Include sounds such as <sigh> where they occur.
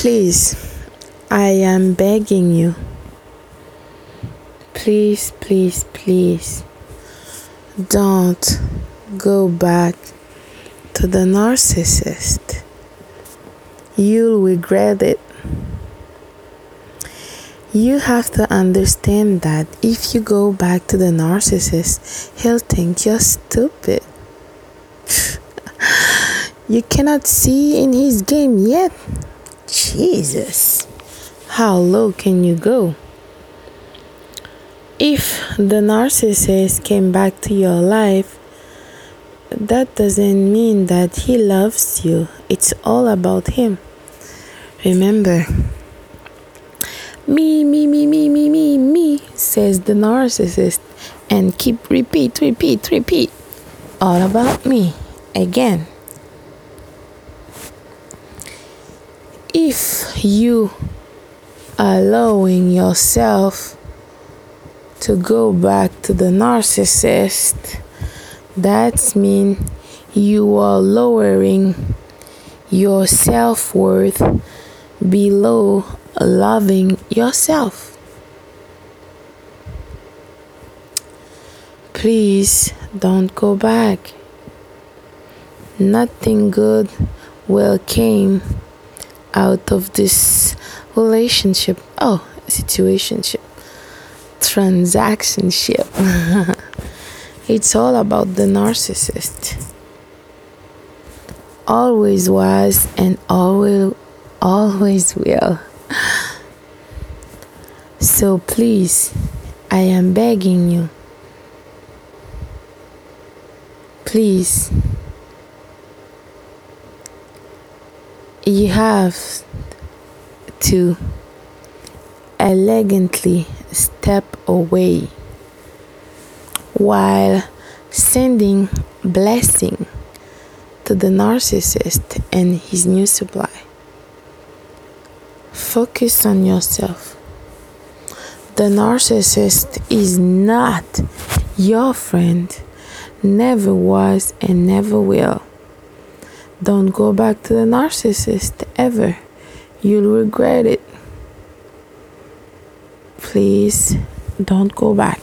Please, I am begging you. Please, please, please don't go back to the narcissist. You'll regret it. You have to understand that if you go back to the narcissist, he'll think you're stupid. <sighs> you cannot see in his game yet. Jesus, how low can you go? If the narcissist came back to your life, that doesn't mean that he loves you. It's all about him. Remember, me, me, me, me, me, me, me, says the narcissist, and keep repeat, repeat, repeat. All about me again. If you are allowing yourself to go back to the narcissist, that means you are lowering your self worth below loving yourself. Please don't go back. Nothing good will came out of this relationship. Oh, situationship. Transactionship. <laughs> it's all about the narcissist. Always was and always always will. <gasps> So please, I am begging you. Please. You have to elegantly step away while sending blessing to the narcissist and his new supply. Focus on yourself. The narcissist is not your friend, never was and never will. Don't go back to the narcissist ever. You'll regret it. Please don't go back.